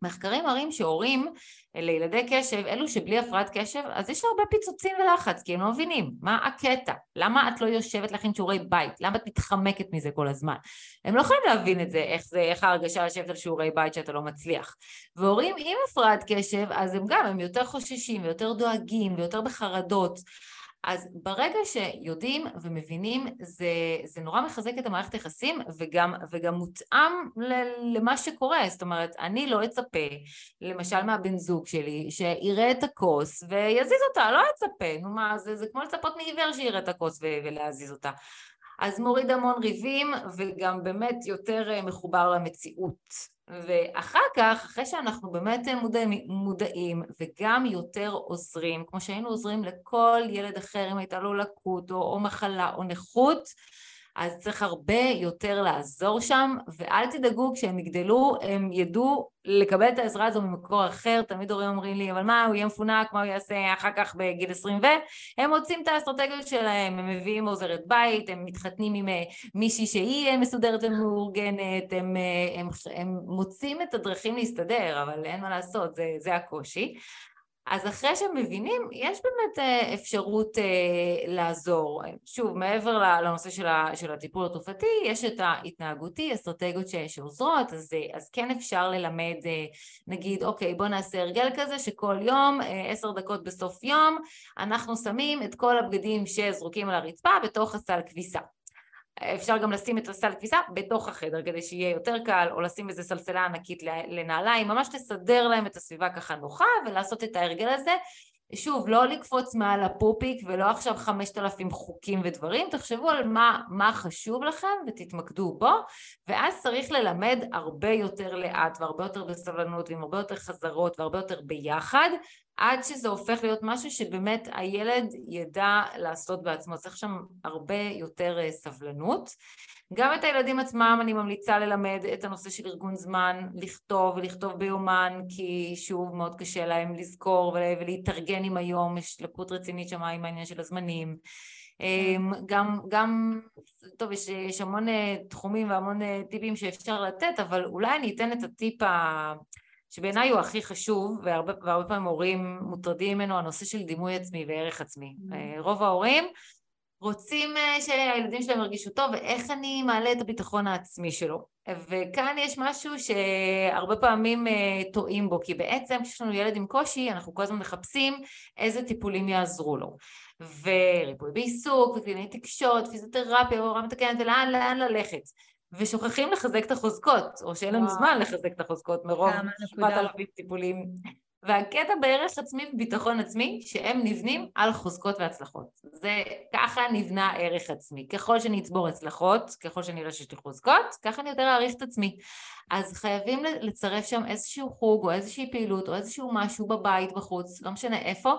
מחקרים מראים שהורים לילדי קשב, אלו שבלי הפרעת קשב, אז יש הרבה פיצוצים ולחץ, כי הם לא מבינים מה הקטע, למה את לא יושבת לכם שיעורי בית, למה את מתחמקת מזה כל הזמן. הם לא יכולים להבין את זה, איך זה, איך ההרגשה לשבת על שיעורי בית שאתה לא מצליח. והורים עם הפרעת קשב, אז הם גם, הם יותר חוששים ויותר דואגים ויותר בחרדות. אז ברגע שיודעים ומבינים זה, זה נורא מחזק את המערכת היחסים וגם, וגם מותאם למה שקורה, זאת אומרת אני לא אצפה למשל מהבן זוג שלי שיראה את הכוס ויזיז אותה, לא אצפה, נו מה זה, זה כמו לצפות מעיוור שיראה את הכוס ולהזיז אותה אז מוריד המון ריבים וגם באמת יותר אה, מחובר למציאות. ואחר כך, אחרי שאנחנו באמת מודעים, מודעים וגם יותר עוזרים, כמו שהיינו עוזרים לכל ילד אחר אם הייתה לו לקות או, או מחלה או נכות, אז צריך הרבה יותר לעזור שם, ואל תדאגו, כשהם יגדלו, הם ידעו לקבל את העזרה הזו ממקור אחר, תמיד הורים אומרים לי, אבל מה, הוא יהיה מפונק, מה הוא יעשה אחר כך בגיל 20 ו... הם מוצאים את האסטרטגיות שלהם, הם מביאים עוזרת בית, הם מתחתנים עם אה, מישהי שהיא אה, מסודרת ומאורגנת, הם, אה, הם, הם מוצאים את הדרכים להסתדר, אבל אין מה לעשות, זה, זה הקושי. אז אחרי שהם מבינים, יש באמת אה, אפשרות אה, לעזור. שוב, מעבר לנושא של, של הטיפול התרופתי, יש את ההתנהגותי, אסטרטגיות שעוזרות, אז, אה, אז כן אפשר ללמד, נגיד, אוקיי, בוא נעשה הרגל כזה שכל יום, עשר דקות בסוף יום, אנחנו שמים את כל הבגדים שזרוקים על הרצפה בתוך הסל כביסה. אפשר גם לשים את הסל כביסה בתוך החדר כדי שיהיה יותר קל, או לשים איזה סלסלה ענקית לנעליים, ממש לסדר להם את הסביבה ככה נוחה ולעשות את ההרגל הזה. שוב, לא לקפוץ מעל הפופיק ולא עכשיו חמשת אלפים חוקים ודברים, תחשבו על מה, מה חשוב לכם ותתמקדו בו, ואז צריך ללמד הרבה יותר לאט והרבה יותר בסבלנות ועם הרבה יותר חזרות והרבה יותר ביחד, עד שזה הופך להיות משהו שבאמת הילד ידע לעשות בעצמו, צריך שם הרבה יותר אה, סבלנות. גם את הילדים עצמם אני ממליצה ללמד את הנושא של ארגון זמן, לכתוב ולכתוב ביומן, כי שוב מאוד קשה להם לזכור ולהתארגן עם היום, יש לקות רצינית שם עם העניין של הזמנים. אמ, גם, גם, טוב, יש, יש המון אה, תחומים והמון אה, טיפים שאפשר לתת, אבל אולי אני אתן את הטיפ ה... שבעיניי הוא הכי חשוב, והרבה, והרבה פעמים הורים מוטרדים ממנו, הנושא של דימוי עצמי וערך עצמי. Mm-hmm. רוב ההורים רוצים אה, שהילדים שלהם ירגישו טוב, ואיך אני מעלה את הביטחון העצמי שלו. וכאן יש משהו שהרבה פעמים אה, טועים בו, כי בעצם כשיש לנו ילד עם קושי, אנחנו כל הזמן מחפשים איזה טיפולים יעזרו לו. וריפוי בעיסוק, וקלינאי תקשורת, פיזיותרפיה, הוראה מתקנת, ולאן לאן ללכת. ושוכחים לחזק את החוזקות, או שאין לנו זמן לחזק את החוזקות מרוב 7,000 טיפולים והקטע בערך עצמי וביטחון עצמי, שהם נבנים על חוזקות והצלחות. זה, ככה נבנה ערך עצמי. ככל שאני אצבור הצלחות, ככל שאני אראה שיש לי חוזקות, ככה אני יותר אעריך את עצמי. אז חייבים לצרף שם איזשהו חוג או איזושהי פעילות או איזשהו משהו בבית, בחוץ, לא משנה איפה,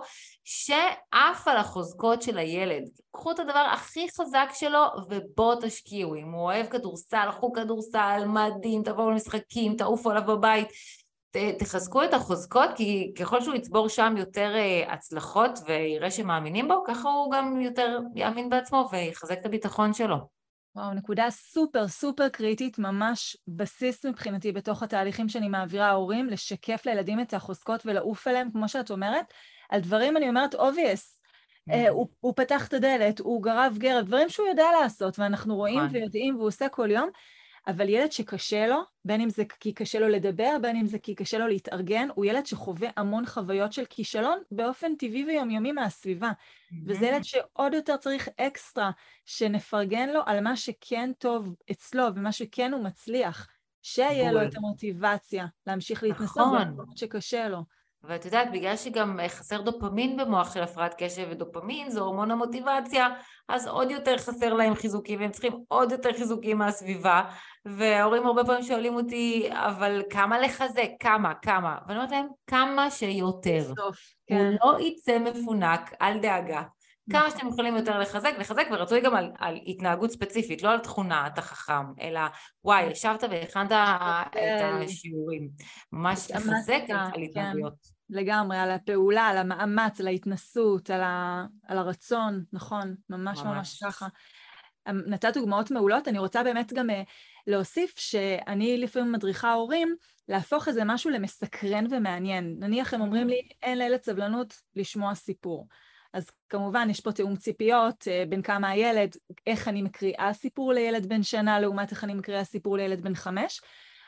שעף על החוזקות של הילד. קחו את הדבר הכי חזק שלו ובואו תשקיעו. אם הוא אוהב כדורסל, חוג כדורסל, מדהים, תבואו למשחקים, תעופו עליו בבית. תחזקו את החוזקות, כי ככל שהוא יצבור שם יותר אה, הצלחות ויראה שמאמינים בו, ככה הוא גם יותר יאמין בעצמו ויחזק את הביטחון שלו. וואו, נקודה סופר סופר קריטית, ממש בסיס מבחינתי בתוך התהליכים שאני מעבירה ההורים, לשקף לילדים את החוזקות ולעוף עליהם, כמו שאת אומרת, על דברים, אני אומרת, obvious. Uh, הוא, הוא פתח את הדלת, הוא גרב גרב, דברים שהוא יודע לעשות, ואנחנו רואים נכון. ויודעים והוא עושה כל יום, אבל ילד שקשה לו, בין אם זה כי קשה לו לדבר, בין אם זה כי קשה לו להתארגן, הוא ילד שחווה המון חוויות של כישלון באופן טבעי ויומיומי מהסביבה. Mm-hmm. וזה ילד שעוד יותר צריך אקסטרה, שנפרגן לו על מה שכן טוב אצלו ומה שכן הוא מצליח. שיהיה לו את המוטיבציה להמשיך להתנסות נכון. במקומות שקשה לו. ואת יודעת, בגלל שגם חסר דופמין במוח של הפרעת קשב, ודופמין זה הורמון המוטיבציה, אז עוד יותר חסר להם חיזוקים, והם צריכים עוד יותר חיזוקים מהסביבה, וההורים הרבה פעמים שואלים אותי, אבל כמה לחזק? כמה? כמה? ואני אומרת להם, כמה שיותר. בסוף, כן. הוא לא יצא מפונק, אל דאגה. כמה. שאתם יכולים יותר לחזק, לחזק, ורצוי גם על, על התנהגות ספציפית, לא על תכונה, אתה חכם, אלא וואי, ישבת והכנת את השיעורים. ממש לחזק על כן. התנהגויות. לגמרי, על הפעולה, על המאמץ, על ההתנסות, על, ה... על הרצון, נכון, ממש ממש, ממש ככה. אמ, נתת דוגמאות מעולות, אני רוצה באמת גם אה, להוסיף שאני לפעמים מדריכה הורים להפוך איזה משהו למסקרן ומעניין. נניח הם אומרים לי, אין לילד סבלנות לשמוע סיפור. אז כמובן יש פה תיאום ציפיות אה, בין כמה הילד, איך אני מקריאה סיפור לילד בן שנה לעומת איך אני מקריאה סיפור לילד בן חמש,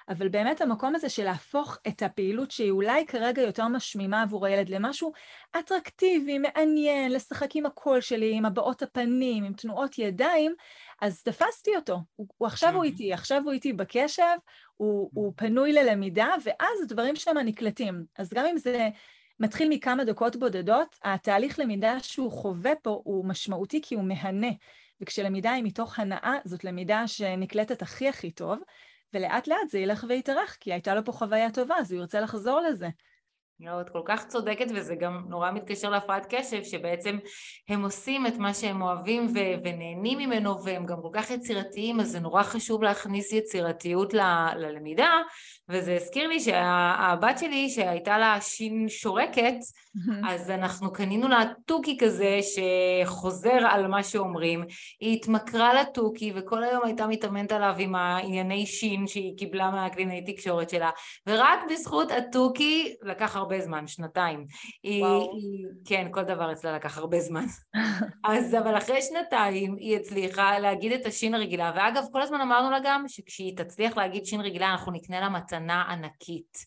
אבל באמת המקום הזה של להפוך את הפעילות שהיא אולי כרגע יותר משמימה עבור הילד למשהו אטרקטיבי, מעניין, לשחק עם הקול שלי, עם הבעות הפנים, עם תנועות ידיים, אז תפסתי אותו. הוא, הוא עכשיו הוא איתי, עכשיו הוא איתי בקשב, הוא, הוא פנוי ללמידה, ואז הדברים שם נקלטים. אז גם אם זה מתחיל מכמה דקות בודדות, התהליך למידה שהוא חווה פה הוא משמעותי כי הוא מהנה. וכשלמידה היא מתוך הנאה, זאת למידה שנקלטת הכי הכי טוב, ולאט לאט זה ילך ויתארך, כי הייתה לו פה חוויה טובה, אז הוא ירצה לחזור לזה. לא, את כל כך צודקת וזה גם נורא מתקשר להפרעת קשב שבעצם הם עושים את מה שהם אוהבים ו- ונהנים ממנו והם גם כל כך יצירתיים אז זה נורא חשוב להכניס יצירתיות ל- ללמידה וזה הזכיר לי שהבת שלי שהייתה לה שין שורקת אז אנחנו קנינו לה תוכי כזה שחוזר על מה שאומרים. היא התמכרה לתוכי וכל היום הייתה מתאמנת עליו עם הענייני שין שהיא קיבלה מהקלינאי תקשורת שלה. ורק בזכות התוכי לקח הרבה זמן, שנתיים. היא, היא, כן, כל דבר אצלה לקח הרבה זמן. אז אבל אחרי שנתיים היא הצליחה להגיד את השין הרגילה, ואגב, כל הזמן אמרנו לה גם שכשהיא תצליח להגיד שין רגילה, אנחנו נקנה לה מתנה ענקית.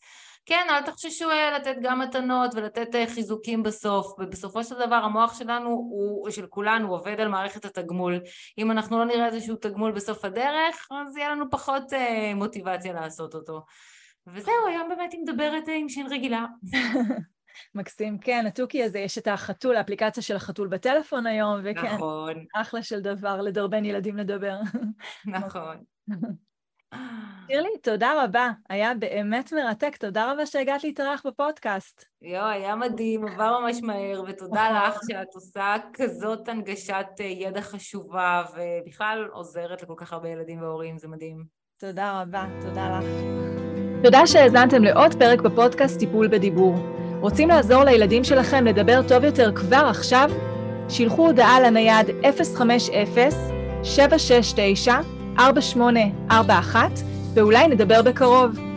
כן, אל תחששו אה, לתת גם מתנות ולתת אה, חיזוקים בסוף, ובסופו של דבר המוח שלנו, הוא, של כולנו, עובד על מערכת התגמול. אם אנחנו לא נראה איזשהו תגמול בסוף הדרך, אז יהיה לנו פחות אה, מוטיבציה לעשות אותו. וזהו, היום באמת היא מדברת עם שין רגילה. מקסים, כן, התוכי הזה, יש את החתול, האפליקציה של החתול בטלפון היום, וכן, נכון. אחלה של דבר לדרבן ילדים לדבר. נכון. שירלי, תודה רבה, היה באמת מרתק, תודה רבה שהגעת להתארח בפודקאסט. יואו, היה מדהים, עבר ממש מהר, ותודה. לך שאת עושה כזאת הנגשת אה, ידע חשובה, ובכלל עוזרת לכל כך הרבה ילדים והורים, זה מדהים. תודה רבה, תודה לך. תודה שהאזנתם לעוד פרק בפודקאסט טיפול בדיבור. רוצים לעזור לילדים שלכם לדבר טוב יותר כבר עכשיו? שילחו הודעה לנייד 050-769-4841 ואולי נדבר בקרוב.